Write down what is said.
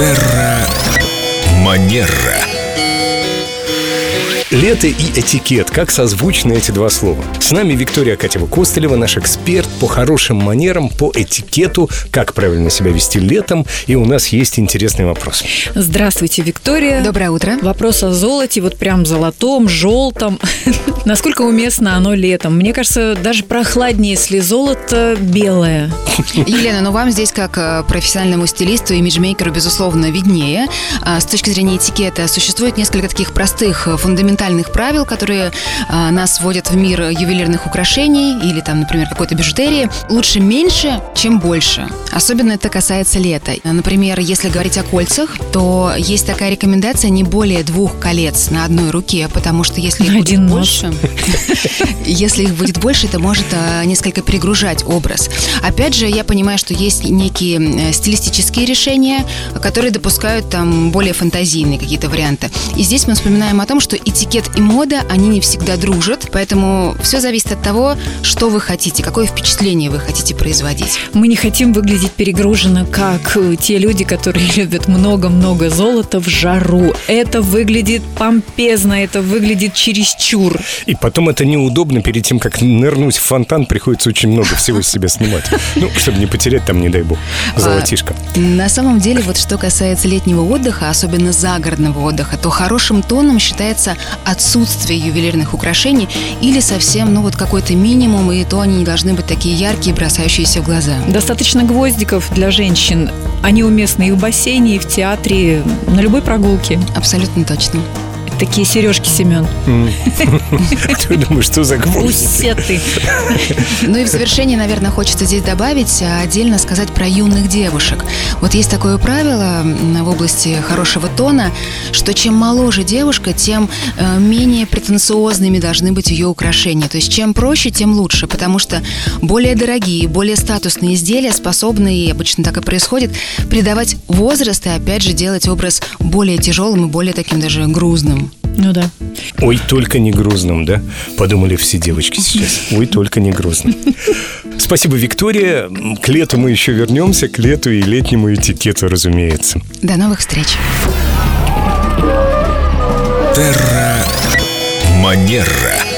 Терра Манера. Лето и этикет. Как созвучны эти два слова? С нами Виктория Катева-Костылева, наш эксперт по хорошим манерам, по этикету, как правильно себя вести летом. И у нас есть интересный вопрос. Здравствуйте, Виктория. Доброе утро. Вопрос о золоте, вот прям золотом, желтом. Насколько уместно оно летом? Мне кажется, даже прохладнее, если золото белое. Елена, ну вам здесь как э, профессиональному стилисту и имиджмейкеру, безусловно, виднее. А С точки зрения этикета существует несколько таких простых э, фундаментальных правил, которые а, нас вводят в мир ювелирных украшений или там, например, какой-то бижутерии. Лучше меньше, чем больше. Особенно это касается лета. Например, если говорить о кольцах, то есть такая рекомендация не более двух колец на одной руке, потому что если их На будет один нос. больше, если их будет больше, это может а, несколько перегружать образ. Опять же, я понимаю, что есть некие э, стилистические решения, которые допускают там более фантазийные какие-то варианты. И здесь мы вспоминаем о том, что этикет и мода, они не всегда дружат, поэтому все зависит от того, что вы хотите, какое впечатление вы хотите производить. Мы не хотим выглядеть перегруженно, как э, те люди, которые любят много-много золота в жару. Это выглядит помпезно, это выглядит чересчур. И потом это неудобно. Перед тем, как нырнуть в фонтан, приходится очень много всего с себя снимать. Ну, чтобы не потерять там, не дай бог, золотишко. На самом деле, вот что касается летнего отдыха, особенно загородного отдыха, то хорошим тоном считается отсутствие ювелирных украшений или совсем, ну вот какой-то минимум, и то они не должны быть такие яркие, бросающиеся в глаза. Достаточно гвоздиков для женщин. Они уместны и в бассейне, и в театре, на любой прогулке. Абсолютно точно. Такие сережки, Семен. Ты думаешь, что за гвоздик? Усеты. Ну и в завершение, наверное, хочется здесь добавить, а, отдельно сказать про юных девушек. Вот есть такое правило в области хорошего тона, что чем моложе девушка, тем э, менее претенциозными должны быть ее украшения. То есть чем проще, тем лучше, потому что более дорогие, более статусные изделия способны, и обычно так и происходит, придавать возраст и опять же делать образ более тяжелым и более таким даже грузным. Ну да. Ой, только не грузным, да? Подумали все девочки сейчас. Ой, только не грузным. Спасибо, Виктория. К лету мы еще вернемся, к лету и летнему этикету, разумеется. До новых встреч! Терра Манера.